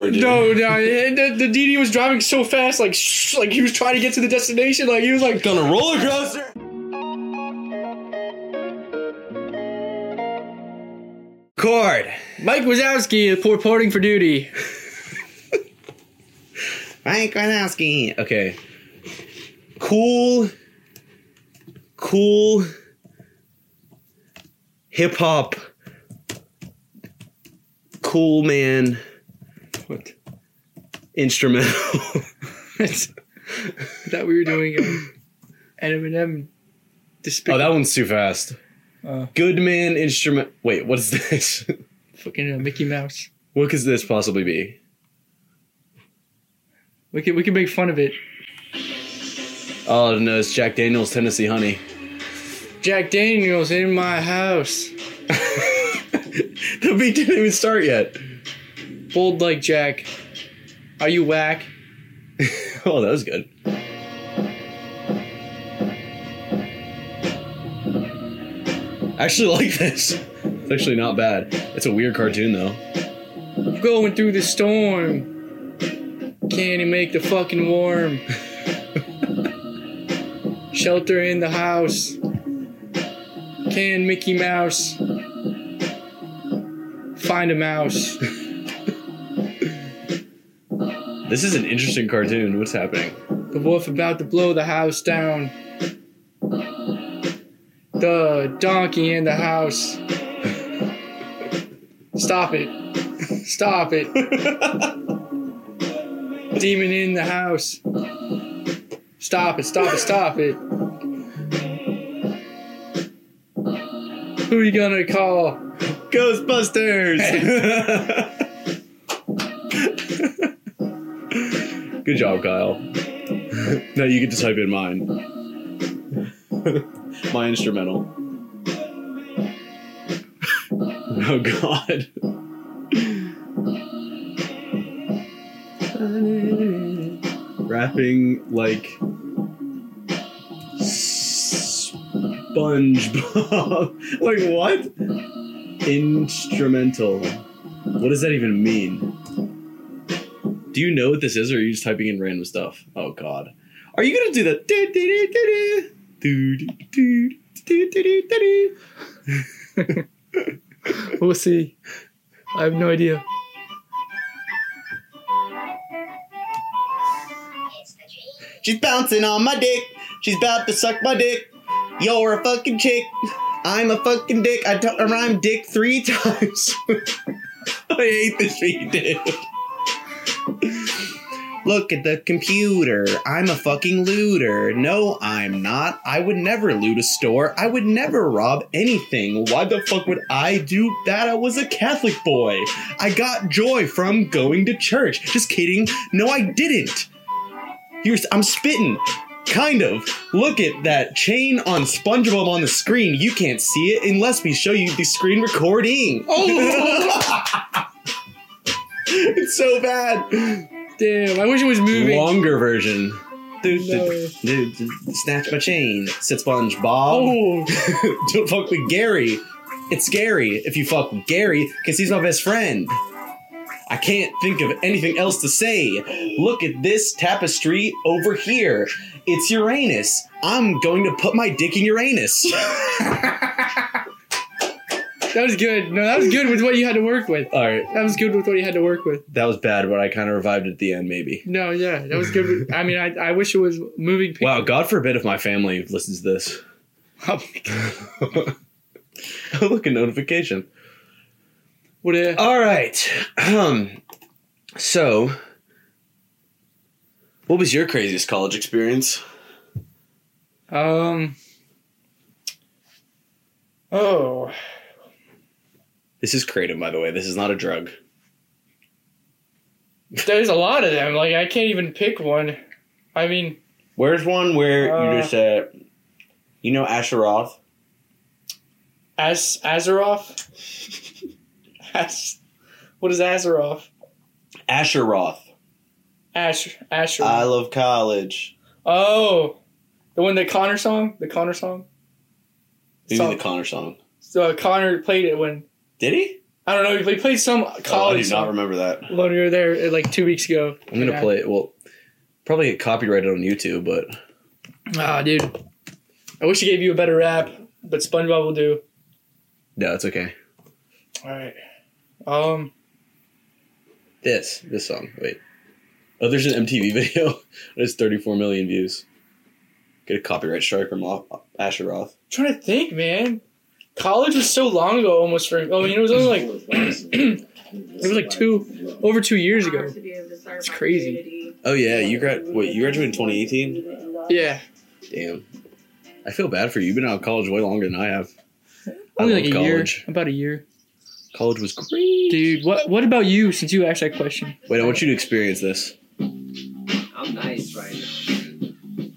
No, no, and the, the DD was driving so fast, like shh, like he was trying to get to the destination, like he was like, On a roller coaster. Cord. Mike Wazowski is reporting for duty. Mike Wazowski. Okay. Cool. Cool. Hip hop. Cool man. What? Instrumental. that we were doing um, Eminem. Despicable. oh, that one's too fast. Uh. Good man instrument. Wait, what is this? fucking uh, Mickey Mouse. what could this possibly be? We can we can make fun of it. Oh no, it's Jack Daniels Tennessee Honey. Jack Daniels in my house. the beat didn't even start yet. Bold like Jack. Are you whack? Oh, that was good. I actually like this. It's actually not bad. It's a weird cartoon though. Going through the storm. Can't he make the fucking warm? Shelter in the house. Can Mickey Mouse find a mouse? This is an interesting cartoon. What's happening? The wolf about to blow the house down. The donkey in the house. Stop it. Stop it. Demon in the house. Stop it, stop it, stop it. Who are you gonna call? Ghostbusters! Good job, Kyle. now you get to type in mine. My instrumental. Oh god. Rapping like SpongeBob. like what? Instrumental. What does that even mean? Do you know what this is, or are you just typing in random stuff? Oh God, are you gonna do the do do do do do do do do do? We'll see. I have no idea. She's bouncing on my dick. She's about to suck my dick. You're a fucking chick. I'm a fucking dick. I t- I rhymed dick three times. I hate this beat, dude. Look at the computer. I'm a fucking looter. No, I'm not. I would never loot a store. I would never rob anything. Why the fuck would I do that? I was a Catholic boy. I got joy from going to church. Just kidding. No, I didn't. Here's I'm spitting. Kind of. Look at that chain on SpongeBob on the screen. You can't see it unless we show you the screen recording. Oh it's so bad. damn! I wish it was moving. Longer version. Dude, No. dude, dude, snatch my chain. Said SpongeBob. Oh, Don't fuck with Gary. It's scary if you fuck with Gary because he's my best friend. I can't think of anything else to say. Look at this tapestry over here. It's Uranus. I'm going to put my dick in Uranus. that was good. No, that was good with what you had to work with. All right, That was good with what you had to work with. that was bad, but I kind of revived it at the end, maybe. No, yeah, that was good. With, I mean, I, I wish it was moving. Wow, God forbid if my family listens to this. Oh my God. Look, a notification. What a, All right. Um. So, what was your craziest college experience? um. Oh, This is kratom, by the way. This is not a drug. there's a lot of them. Like I can't even pick one. I mean, Where's one where Uh, you just said, you know, Asher Roth? As Azeroth. As, what is Azeroth? Asher Roth. Ash Asher. I love college. oh, the one that Connor song. The Connor song. Maybe Song. the Connor song. So Connor played it when Did he? I don't know. He played some Oh, I do not remember that. when we were there uh, like two weeks ago. I'm gonna Yeah. play it. Well, probably get copyrighted on YouTube, but Ah, dude. I wish I gave you a better rap, but SpongeBob will do. no, it's okay. All right. Um. This this song. Wait. Oh, there's an MTV video. It's 34 million views. Get a copyright strike from Asher Roth. trying to think, man. College was so long ago, almost for. Oh, I mean, it was only like it was like two over two years ago. It's crazy. Oh yeah, you grad. Wait, you graduated in 2018. Yeah, Damn. I feel bad for you. You've been out of college way longer than I have. I only love like a college. year, about a year, College was great. dude. What What about you? Since you asked that question, Wait, I want you to experience this. I'm nice right now.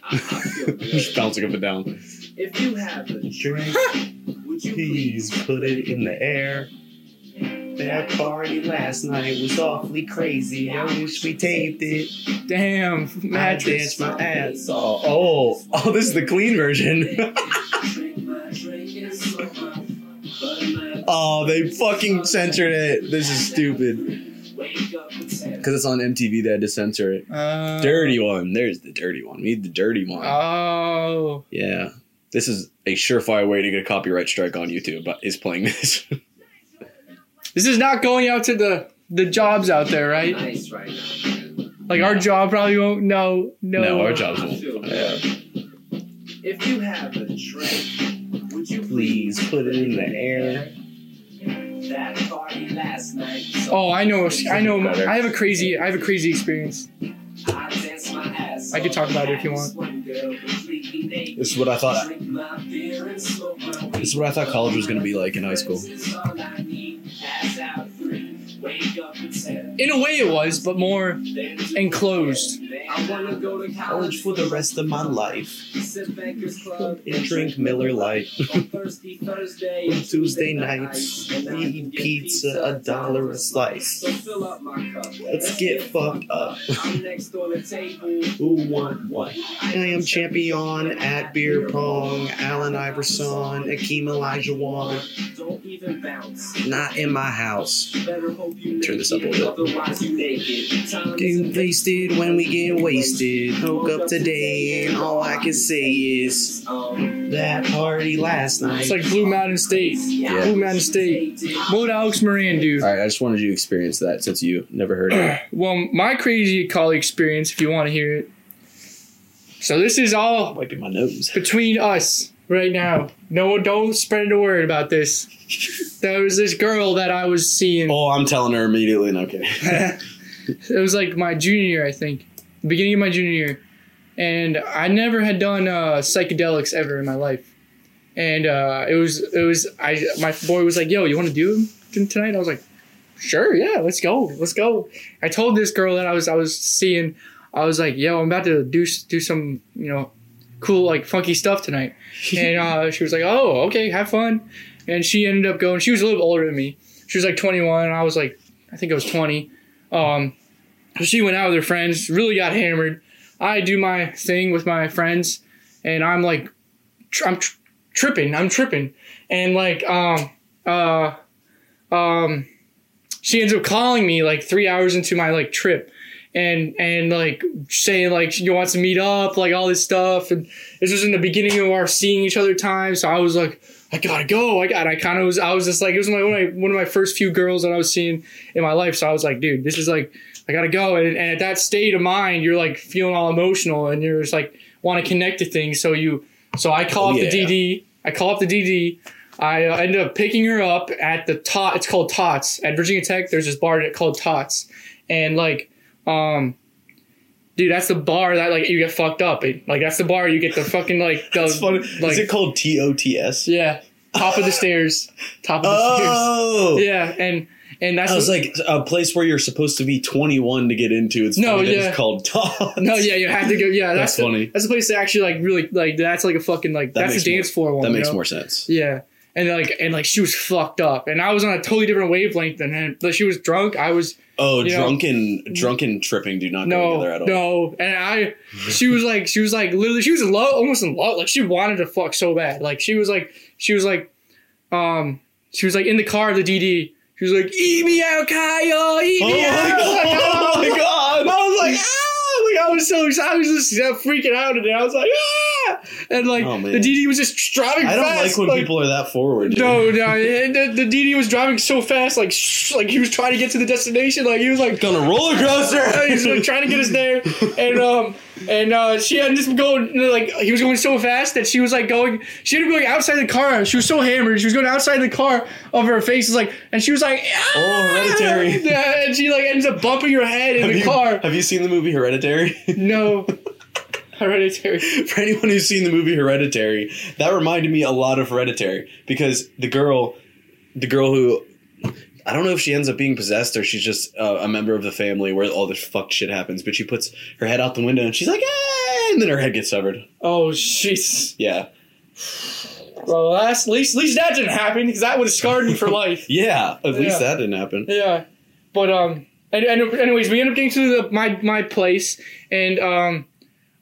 I, I Just bouncing up and down. If you have a drink, would you please put it in the air. That party last night was awfully crazy. I wish we taped it. damn I danced my ass off. Oh, oh, this is the clean version. drink my drink and smoke my but oh, they fucking censored it. This is stupid. wake up and say, Because it's on MTV, they had to censor it. Uh, Dirty one. There's the dirty one. We need the dirty one. Oh, Yeah. This is a surefire way to get a copyright strike on YouTube, but is playing this. this is not going out to the the jobs out there, right? nice right now. Like our job probably won't. No, no. no, our jobs won't. feel Yeah. If you have a drink, would you Please put it in the air. That party last night. Oh, I know. I know. I have a crazy. I have a crazy experience. I danced I could talk about it if you want. This is what I thought. This is what I thought college was going to be like in high school. In a way, it was, but more enclosed. I wanna go to college for the rest of my life. Sit Bankers Club And drink Miller Lite. on Thursday Tuesday nights, eat pizza a dollar a slice. So fill up my cup. Let's get fucked up. I'm next on the table. Who want what? I am champion at beer pong. Allen Iverson, Hakeem Olajuwon. Don't even bounce. Not in my house. Better hope you Turn this up a little bit. Otherwise you naked. Get wasted when we get wasted. Woke up today and all I can say is um, that party last night. It's like Blue Mountain State. Yeah. Blue Mountain State. What would Alex Moran do? All right, I just wanted you to experience that since you never heard it. Well, my crazy college experience, if you want to hear it. So this is all Wiping my nose. between us right now. No, don't spread the word about this. There was this girl that I was seeing. Oh, I'm telling her immediately. and Okay. it was like my junior year, I think, the beginning of my junior year, and I never had done uh, psychedelics ever in my life. And uh, it was it was I my boy was like, "Yo, you want to do them tonight?" I was like, "Sure, yeah, let's go, let's go." I told this girl that I was I was seeing, I was like, "Yo, I'm about to do do some you know, cool like funky stuff tonight," and uh, she was like, "Oh, okay, have fun." And she ended up going. She was a little older than me. She was like 21, and I was like, I think I was 20. Um, she went out with her friends, really got hammered. I do my thing with my friends, and I'm like, tr- I'm tr- tripping, I'm tripping, and like, um, uh, um, she ends up calling me like three hours into my like trip, and and like saying like she wants to meet up, like all this stuff, and this was in the beginning of our seeing each other time, so I was like. I gotta go. I got. I kind of was. I was just like it was my one, of my one of my first few girls that I was seeing in my life. So I was like, dude, this is like I gotta go. And, and at that state of mind, you're like feeling all emotional and you're just like want to connect to things. So you, so I call Oh, up yeah. the DD. I call up the DD. I uh, ended up picking her up at the tot. It's called Tots at Virginia Tech. There's this bar that called Tots, and like, um, dude, that's the bar that like you get fucked up. in. like that's the bar you get the fucking like the That's funny. like Is it called T O T S? yeah top of the stairs, top of the stairs. Oh. stairs. Yeah, and and that's I was what- like a place where you're supposed to be 21 to get into. It's No, yeah. it's called Tots. No, yeah, you have to go. Yeah, That's that's, the- funny. That's a place to actually like really like. That's like a fucking like. That that's a dance floor one. That makes know? more sense. Yeah, and like and like she was fucked up, and I was on a totally different wavelength than. Like, she was drunk. I was Oh, know- drunken, drunken tripping do not go no, together at all. no, and I. She was like, she was like literally, she was in love, almost in love. Like she wanted to fuck so bad. Like she was like, she was like, um, she was like in the car of the DD. She was like, "Eat me out, Kyle! Eat Oh me my out!" god! Oh my god! I was like, ah! Like I was so excited. I was just uh, freaking out and I was like, ah! And like Oh, the DD was just driving I don't fast. like when people are that forward. dude. No, no, and the, the DD was driving so fast, like sh- like he was trying to get to the destination. Like he was like on a roller coaster. he was like trying to get us there, and um and uh she had just going like he was going so fast that she was like going she ended up going outside the car. She was so hammered. She was going outside the car of her face is like and she was like ah! Oh, Hereditary. Yeah, and she like ends up bumping her head in have the you, car. Have you seen the movie Hereditary? No. Hereditary. For anyone who's seen the movie Hereditary, that reminded me a lot of Hereditary because the girl, the girl who. I don't know if she ends up being possessed or she's just uh, a member of the family where all this fucked shit happens. But she puts her head out the window and she's like, "Ah!" and then her head gets severed. Oh jeez. Yeah, Well, that's, at least at least that didn't happen because that would have scarred me for life. yeah. At least Yeah. that didn't happen. Yeah, but um, and, and anyways, we end up getting to the, my my place, and um,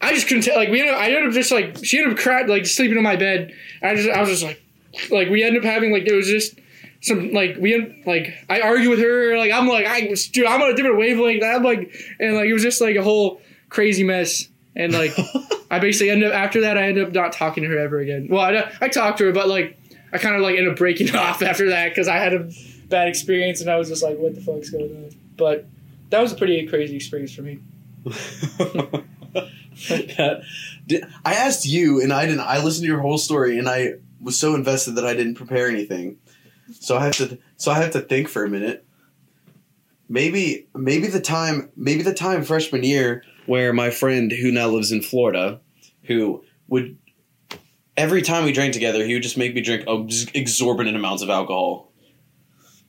I just couldn't tell. Like we ended up, I ended up just like she ended up cra- like sleeping in my bed. I just I was just like, like we ended up having like it was just some like we end, like I argue with her. Like I'm like I was dude I'm on a different wavelength. I'm like and like it was just like a whole crazy mess. And like I basically ended up after that I ended up not talking to her ever again. Well I I talked to her, but like I kind of like ended up breaking off after that because I had a bad experience and I was just like, what the fuck's going on? But that was a pretty crazy experience for me. that, did, I asked you, and I didn't. I listened to your whole story, and I was so invested that I didn't prepare anything. So I have to. So I have to think for a minute. Maybe, maybe the time, maybe the time freshman year where my friend who now lives in Florida, who would every time we drank together, he would just make me drink exorbitant amounts of alcohol,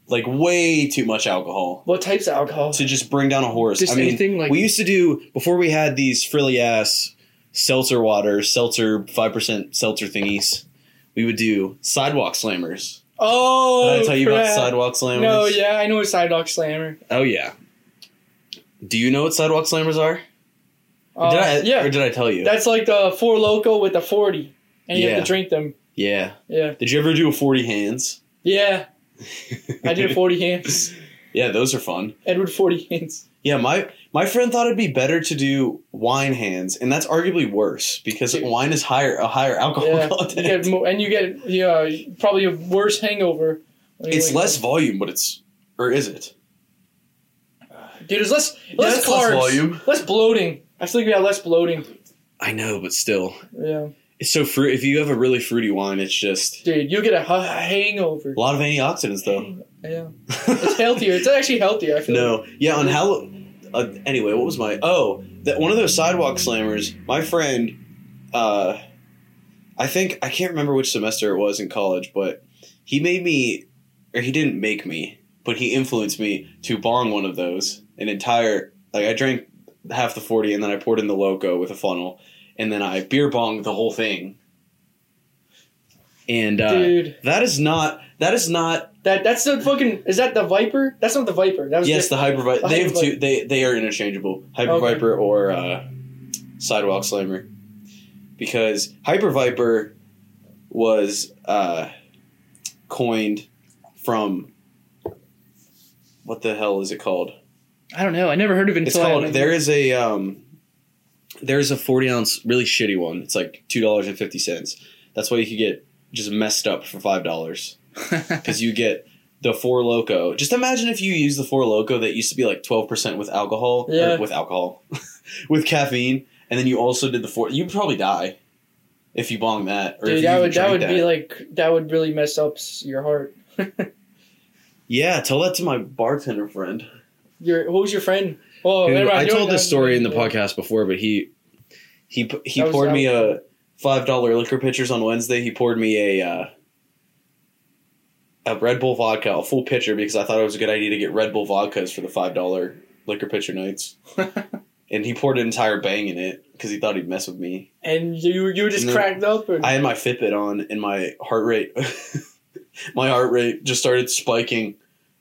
like way too much alcohol What types of alcohol? to just bring down a horse. Just I mean, anything, like- we used to do before we had these frilly ass seltzer water, seltzer five percent seltzer thingies. We would do sidewalk slammers. Oh, Did I tell you about sidewalk slammers? No, yeah, I know a sidewalk slammer. Oh yeah. Do you know what sidewalk slammers are? Uh, did I? yeah, Or did I tell you? that's like the four loco with the forty, and you Yeah. have to drink them. yeah. Yeah, Did you ever do a forty hands? yeah. I did forty hands. yeah, those are fun. Edward forty hands. Yeah, my my friend thought it'd be better to do wine hands, and that's arguably worse because Dude. wine is higher a higher alcohol Yeah, you content. get more, and you get yeah probably a worse hangover. It's less up. volume, but it's or is it? Dude, there's less less it's less volume. less bloating. I feel like we have less bloating. I know, but still, Yeah, it's so fruit. If you have a really fruity wine, it's just dude, you get a ha- hangover. a lot of antioxidants, though. Yeah, it's healthier. It's actually healthier. I feel. no, yeah. On Hall. Uh, anyway, what was my? Oh, that one of those sidewalk slammers. My friend, uh, I think I can't remember which semester it was in college, but he made me, or he didn't make me, but he influenced me to bong one of those. An entire like I drank half the forty, and then I poured in the loco with a funnel, and then I beer bonged the whole thing. And uh, Dude, that is not that is not that that's the fucking. Is that the Viper? That's not the Viper. That was yes the hyper viper The they have Hyper two they they are interchangeable hyper Okay. viper or uh, sidewalk slammer because hyper viper was uh, coined from what the hell is it called I don't know. I never heard of it it's until I called went- there is a um there's a 40 ounce really shitty one it's like two dollars and fifty cents that's why you could get just messed up for five dollars because you get the four loco. Just imagine if you use the four loco that used to be like twelve percent with alcohol, Yeah. with alcohol, with caffeine, and then you also did the four. You'd probably die if you bong that, Dude, that would that would be like that would really mess up your heart. yeah. Tell that to my bartender friend. Your who was your friend? Oh, Who- I told this story in the yeah. podcast before, but he he he That poured that me was- a five dollar liquor pitchers on Wednesday. He poured me a. Uh, a Red Bull vodka, a full pitcher, because I thought it was a good idea to get Red Bull vodkas for the five dollar liquor pitcher nights. and he poured an entire bang in it because he thought he'd mess with me. and you you were just cracked up. Or, I had my Fitbit on, and my heart rate, my heart rate just started spiking,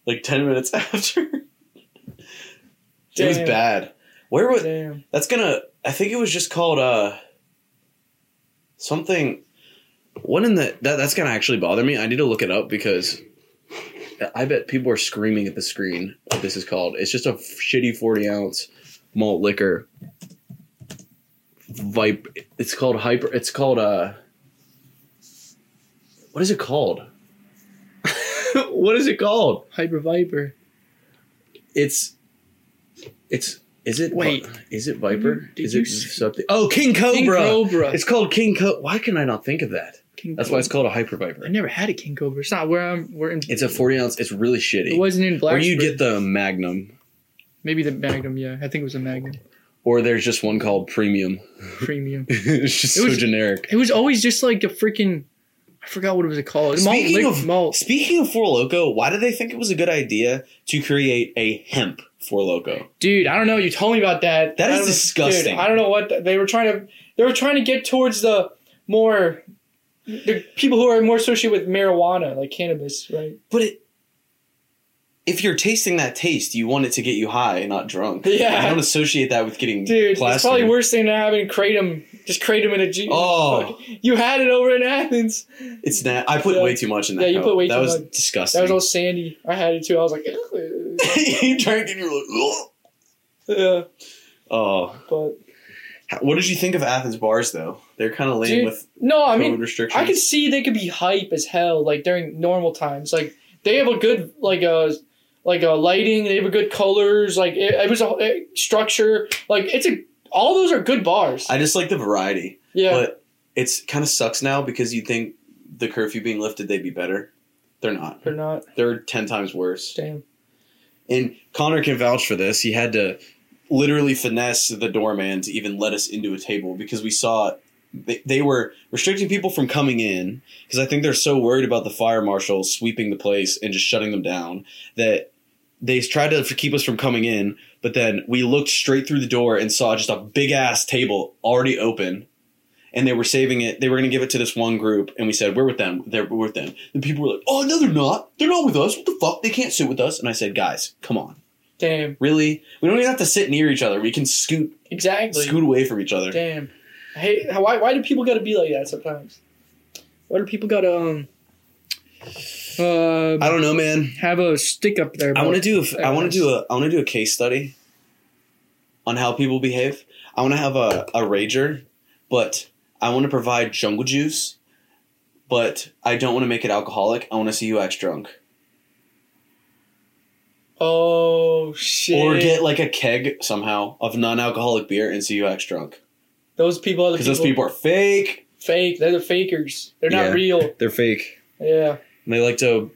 like ten minutes after. It was bad. Where was Damn. that's gonna? I think it was just called uh something. What in the that that's gonna actually bother me. I need to look it up because I bet people are screaming at the screen what this is called. It's just a shitty 40 ounce malt liquor. Vipe. It's called hyper. It's called uh. What is it called? what is it called? Hyper Viper. It's. It's. Is it? Wait. Is it Viper? Did is you it something? Oh, King Cobra. King Cobra. It's called King Cobra. Why can I not think of that? King That's why it's called a Hyper Viper. I never had a King Cobra. It's not where I'm. We're in. It's a 40 ounce. It's really shitty. It wasn't in black. or you get the Magnum. maybe the Magnum. Yeah, I think it was a Magnum Or there's just one called Premium. Premium. it's just It so was- generic. It was always just like a freaking. I forgot what it was called. Malt, Speaking of malt. speaking of Four Loco, why did they think it was a good idea to create a hemp Four Loco? Dude, I don't know. You told me about that. That is I don't know- disgusting. Dude, I don't know what the- they were trying to. They were trying to get towards the more the people who are more associated with marijuana, like cannabis, right? But it, if you're tasting that taste, you want it to get you high, not drunk. Yeah. I don't associate that with getting Dude, it's plastered. probably worse than having kratom. Just kratom in a juice. Oh. you had it over in Athens. It's not. I put Yeah. way too much in that. Yeah, you cup. put way that too much. That was disgusting. That was all sandy. I had it too. I was like, you drank and you're like, Ugh. yeah, oh. but What did you think of Athens bars though? They're kind of lame Dude, with no, I mean, restrictions. I could see they could be hype as hell, like during normal times. Like they have a good like a like a lighting. They have a good colors. Like it, it was a, a structure. Like it's a all those are good bars. I just like the variety. yeah, But it's kind of sucks now because you think the curfew being lifted, they'd be better. They're not. they're not. They're 10 times worse. Damn. And Connor can vouch for this. He had to literally finesse the doorman to even let us into a table because we saw they, they were restricting people from coming in because I think they're so worried about the fire marshal sweeping the place and just shutting them down that they tried to keep us from coming in. But then we looked straight through the door and saw just a big ass table already open. And they were saving it. They were going to give it to this one group, and we said, "We're with them. They're we're with them." And people were like, "Oh no, they're not. They're not with us. What the fuck? They can't sit with us." And I said, "Guys, come on. Damn. Really? We don't even have to sit near each other. We can scoot Exactly. scoot away from each other." Damn. I hate why why do people gotta be like that sometimes? Why do people gotta um uh I don't know, man. have a stick up there? I want to do a, I want to do a I want to do a case study on how people behave. I want to have a a rager, but I want to provide jungle juice, but I don't want to make it alcoholic. I want to see you act drunk. Oh shit! Or get like a keg somehow of non-alcoholic beer and see you act drunk. Those people. Other Because people, those people are fake. fake. They're the fakers. They're not Yeah. real. They're fake. Yeah. And they like to.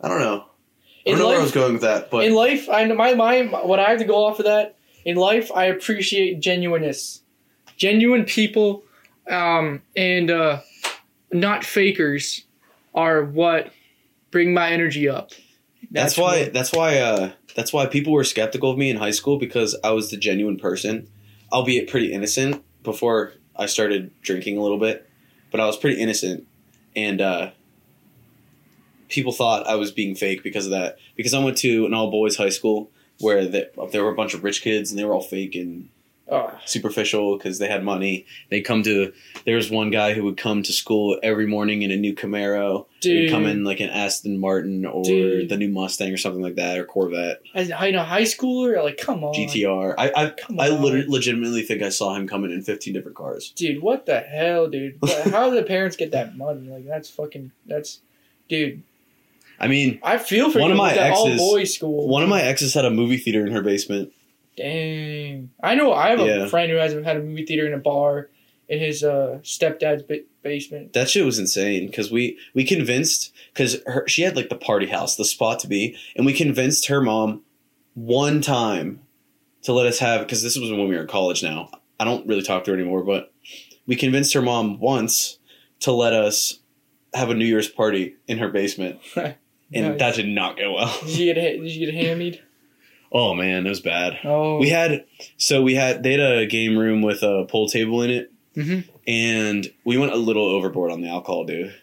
I don't know. I don't know where I was going with that, but in life, I know my my what I have to go off of that. In life, I appreciate genuineness, genuine people, um, and uh, not fakers are what bring my energy up. That's, why. That's why. Uh, that's why people were skeptical of me in high school because I was the genuine person, albeit pretty innocent before I started drinking a little bit, but I was pretty innocent, and uh, people thought I was being fake because of that. Because I went to an all boys high school where the, there were a bunch of rich kids and they were all fake and Oh, superficial because they had money. They come to. There was one guy who would come to school every morning in a new Camaro. He'd dude. come in like an Aston Martin or Dude. the new Mustang or something like that or Corvette As I know, high schooler, like, come on, GTR. I I, Come I legitimately think I saw him coming in fifteen different cars. dude. What the hell, dude? How do the parents get that money? Like, that's fucking. That's, dude. I mean, I feel for One you of my that all exes- boys school. one of my exes had a movie theater in her basement. Dang. I know. I have a Yeah. friend who has had a movie theater in a bar in his uh, stepdad's ba- basement. That shit was insane because we we convinced because she had like the party house, the spot to be, and we convinced her mom one time to let us have because this was when we were in college. Now I don't really talk to her anymore, but we convinced her mom once to let us have a New Year's party in her basement, and Nice. that did not go well. Did you get did you get hammied? Oh man, it was bad. Oh, We had so we had they had a game room with a pool table in it, Mhm. and we went a little overboard on the alcohol, dude.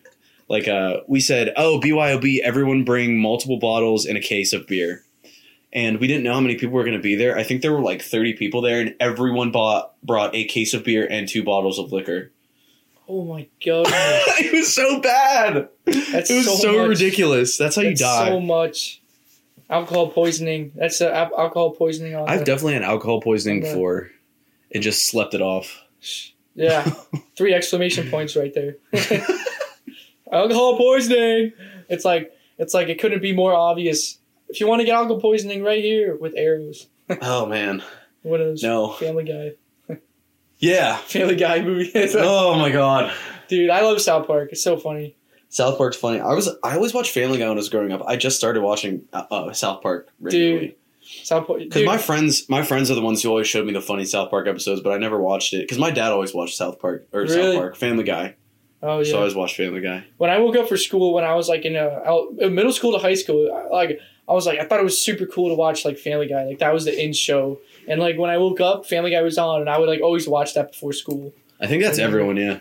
Like uh, we said, oh BYOB, everyone bring multiple bottles and a case of beer, and we didn't know how many people were going to be there. I think there were like thirty people there, and everyone bought brought a case of beer and two bottles of liquor. Oh my god. it was so bad. That's it was so so, ridiculous. That's how you die. so much. Alcohol poisoning. That's al- alcohol poisoning on I've the- definitely had alcohol poisoning before and just slept it off. Yeah. Three exclamation points right there. alcohol poisoning. It's like it's like it couldn't be more obvious. If you want to get alcohol poisoning right here with arrows. oh man. What is No. Family Guy. Yeah. Family Guy movie. Like- Oh my god. Dude, I love South Park. It's so funny. South Park's funny. I was I always watched Family Guy when I was growing up. I just started watching uh, uh, South Park regularly. South Park. Because my friends, my friends are the ones who always showed me the funny South Park episodes, but I never watched it. Because my dad always watched South Park or Really? South Park, Family Guy. oh yeah. So I always watched Family Guy. when I woke up for school when I was like in a uh, middle school to high school, I- like I was like I thought it was super cool to watch like Family Guy, like that was the in show. And like when I woke up, Family Guy was on, and I would like always watch that before school. I think that's everyone. Yeah,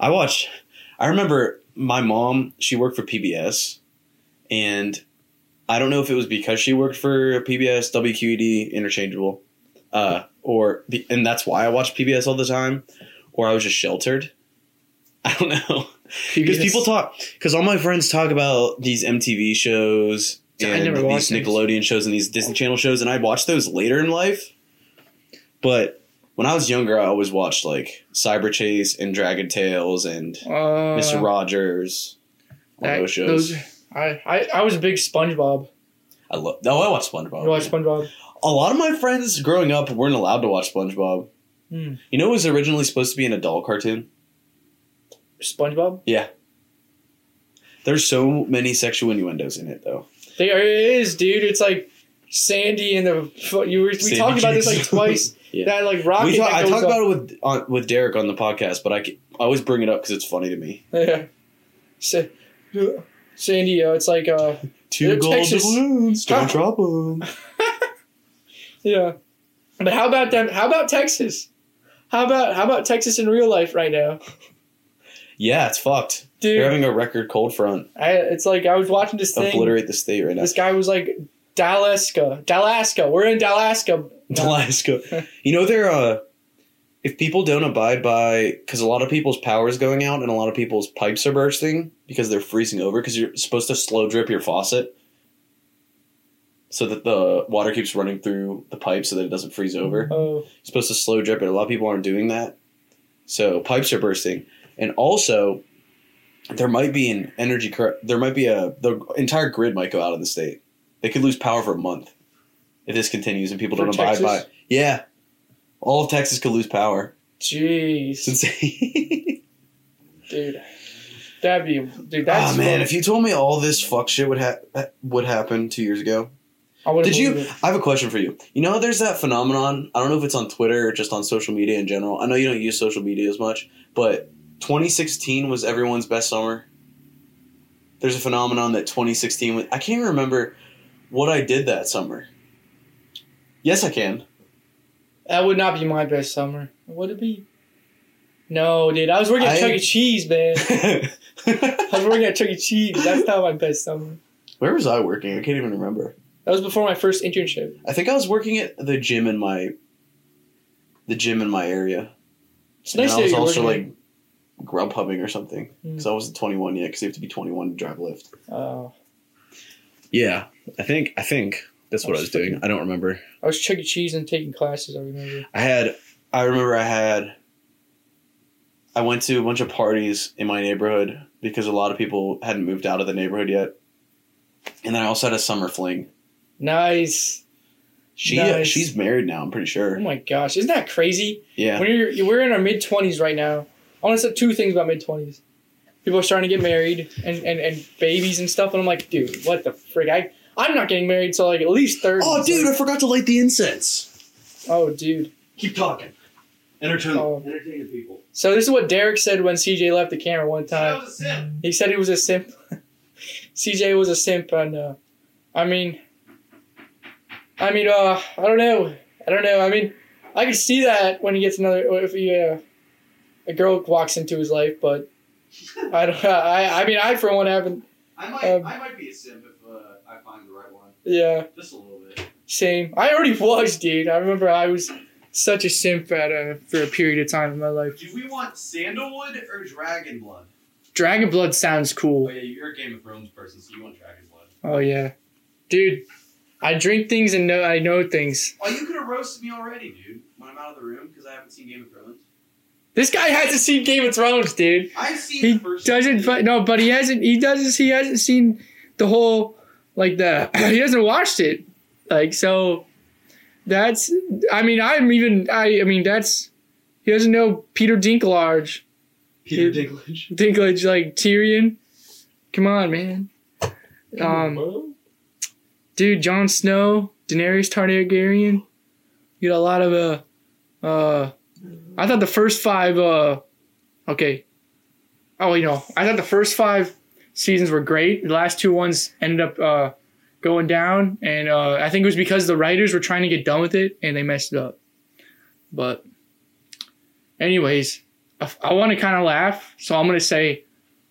I watched. I remember my mom. She worked for PBS, and I don't know if it was because she worked for PBS, WQED, interchangeable, uh, or and that's why I watched PBS all the time, or I was just sheltered. I don't know because people talk because all my friends talk about these MTV shows I and these. Nickelodeon shows and these Disney Channel shows, and I'd watch those later in life. But when I was younger, I always watched like Cyberchase and Dragon Tales and uh, Mister Rogers. All that- those shows. I, I I was a big SpongeBob. I love. Oh, I watched SpongeBob. You watch SpongeBob? A lot of my friends growing up weren't allowed to watch SpongeBob. Hmm. You know, it was originally supposed to be an adult cartoon. SpongeBob? Yeah. There's so many sexual innuendos in it, though. There is, dude. It's like Sandy and the you were we Sandy talked about this like twice. Yeah. That like rocket. We talk, that I talk up. about it with on, with Derek on the podcast, but I, ca- I always bring it up because it's funny to me. Yeah. Sa- Sandy, uh, it's like uh Two gold Texas- doubloons, don't drop them. yeah. But how about them? How about Texas? How about how about Texas in real life right now, Yeah, it's fucked. dude? They're having a record cold front. I, it's like I was watching this thing. Obliterate the state right now. This guy was like, Dalaska, Dalaska. We're in Dalaska. Alaska. you know, they're uh, if people don't abide by, because a lot of people's power is going out and a lot of people's pipes are bursting because they're freezing over. Because you're supposed to slow drip your faucet so that the water keeps running through the pipe so that it doesn't freeze over. Oh, You're supposed to slow drip it. A lot of people aren't doing that, so pipes are bursting, and also there might be an energy. Cor- there might be a the entire grid might go out of the state. They could lose power for a month if this continues and people For don't abide by. It. Yeah, all of Texas could lose power. jeez, insane. dude. That'd be, dude. That's oh man, if you told me all this fuck shit would ha- would happen two years ago. Did you? it. I have a question for you. You know, there's that phenomenon. I don't know if it's on Twitter or just on social media in general. I know you don't use social media as much, but 2016 was everyone's best summer. There's a phenomenon that 2016 was. I can't even remember what I did that summer. Yes, I can. That would not be my best summer. Would it be? No, dude. I was working at I- Chuck E. Cheese, man. I was working at Chuck E. Cheese. That's not my best summer. Where was I working? I can't even remember. That was before my first internship. I think I was working at the gym in my the gym in my area. It's And nice I was also like grub hubbing or something mm. because I wasn't 21 yet because you have to be 21 to drive Lyft. Oh, Yeah, I think I think that's what I was doing. I don't remember. I was Chuck E. Cheese and taking classes. I remember. I had I remember I had I went to a bunch of parties in my neighborhood because a lot of people hadn't moved out of the neighborhood yet. And then I also had a summer fling. Nice. She Nice. she's married now, I'm pretty sure. Oh my gosh, isn't that crazy? Yeah. When you're we're in our mid twenties right now. I want to say two things about mid twenties. People are starting to get married and, and, and babies and stuff, and I'm like, dude, what the frick? I I'm not getting married till like at least thirty. Oh dude, like- I forgot to light the incense. oh dude. Keep talking. Entertain Oh. entertain the people. So this is what Derek said when CJ left the camera one time. was a simp. He said he was a simp. CJ was a simp, and uh, I mean, I mean, uh, I don't know, I don't know. I mean, I could see that when he gets another, if he, uh, a girl walks into his life, but I don't. I, I mean, I for one haven't. I might Um, I might be a simp if uh, I find the right one. Yeah, Just a little bit. same. I already was, dude. I remember I was such a simp at a, for a period of time in my life. Do we want sandalwood or dragon blood? Dragon blood sounds cool. Oh yeah, you're a Game of Thrones person, so you want dragon blood. Oh yeah, dude. I drink things and know I know things. Oh, you could have roasted me already, dude. When I'm out of the room because I haven't seen Game of Thrones. This guy hasn't seen Game of Thrones, dude. I've seen He doesn't. But no, but he hasn't. He doesn't. He hasn't seen the whole like the. He hasn't watched it. Like so, that's. I mean, I'm even. I. I mean, that's. He doesn't know Peter Dinklage. Peter Dinklage. Dinklage like Tyrion. Come on, man. Um, dude, Jon Snow, Daenerys Targaryen. You got a lot of uh, uh. I thought the first five uh, okay. Oh, you know, I thought the first five seasons were great. The last two ones ended up uh going down, and uh, I think it was because the writers were trying to get done with it and they messed it up. But, anyways, I, I want to kind of laugh, so I'm gonna say,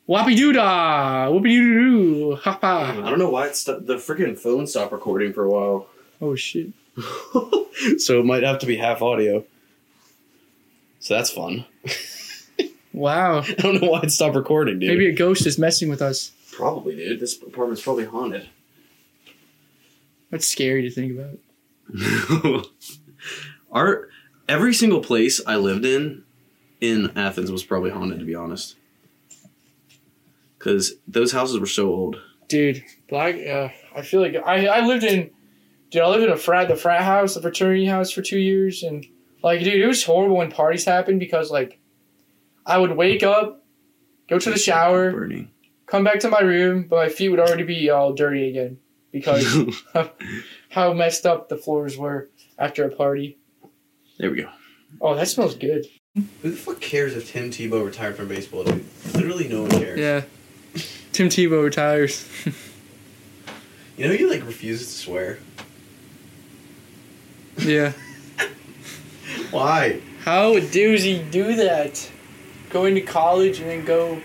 "Whoopie doo dah, whoopie doo doo, ha I don't know why it's st- the freaking phone stopped recording for a while, Oh shit! so it might have to be half audio. So that's fun. Wow, I don't know why it stopped recording, dude. maybe a ghost is messing with us. Probably, dude. This apartment's probably haunted. That's scary to think about. Our every single place I lived in in Athens was probably haunted, to be honest. Because those houses were so old. dude black uh, i feel like i i lived in dude i lived in a frat the frat house the fraternity house for two years and like dude it was horrible when parties happened because like i would wake up go to the shower Burning. come back to my room but my feet would already be all dirty again because of how messed up the floors were after a party there we go. oh that smells good Who the fuck cares if Tim Tebow retired from baseball, dude? Literally no one cares. yeah tim tebow retires You know he like refuses to swear. yeah Why? how does he do that go into college and then go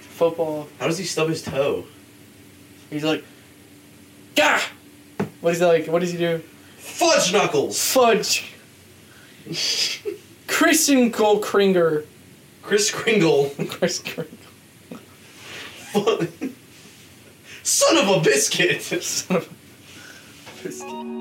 football How does he stub his toe? He's like, Gah! What is that like? What does he do? Fudge knuckles. Fudge. Krinkle Kringer. Kris Kringle. Kris Kringle. Son of a biscuit. Son of a-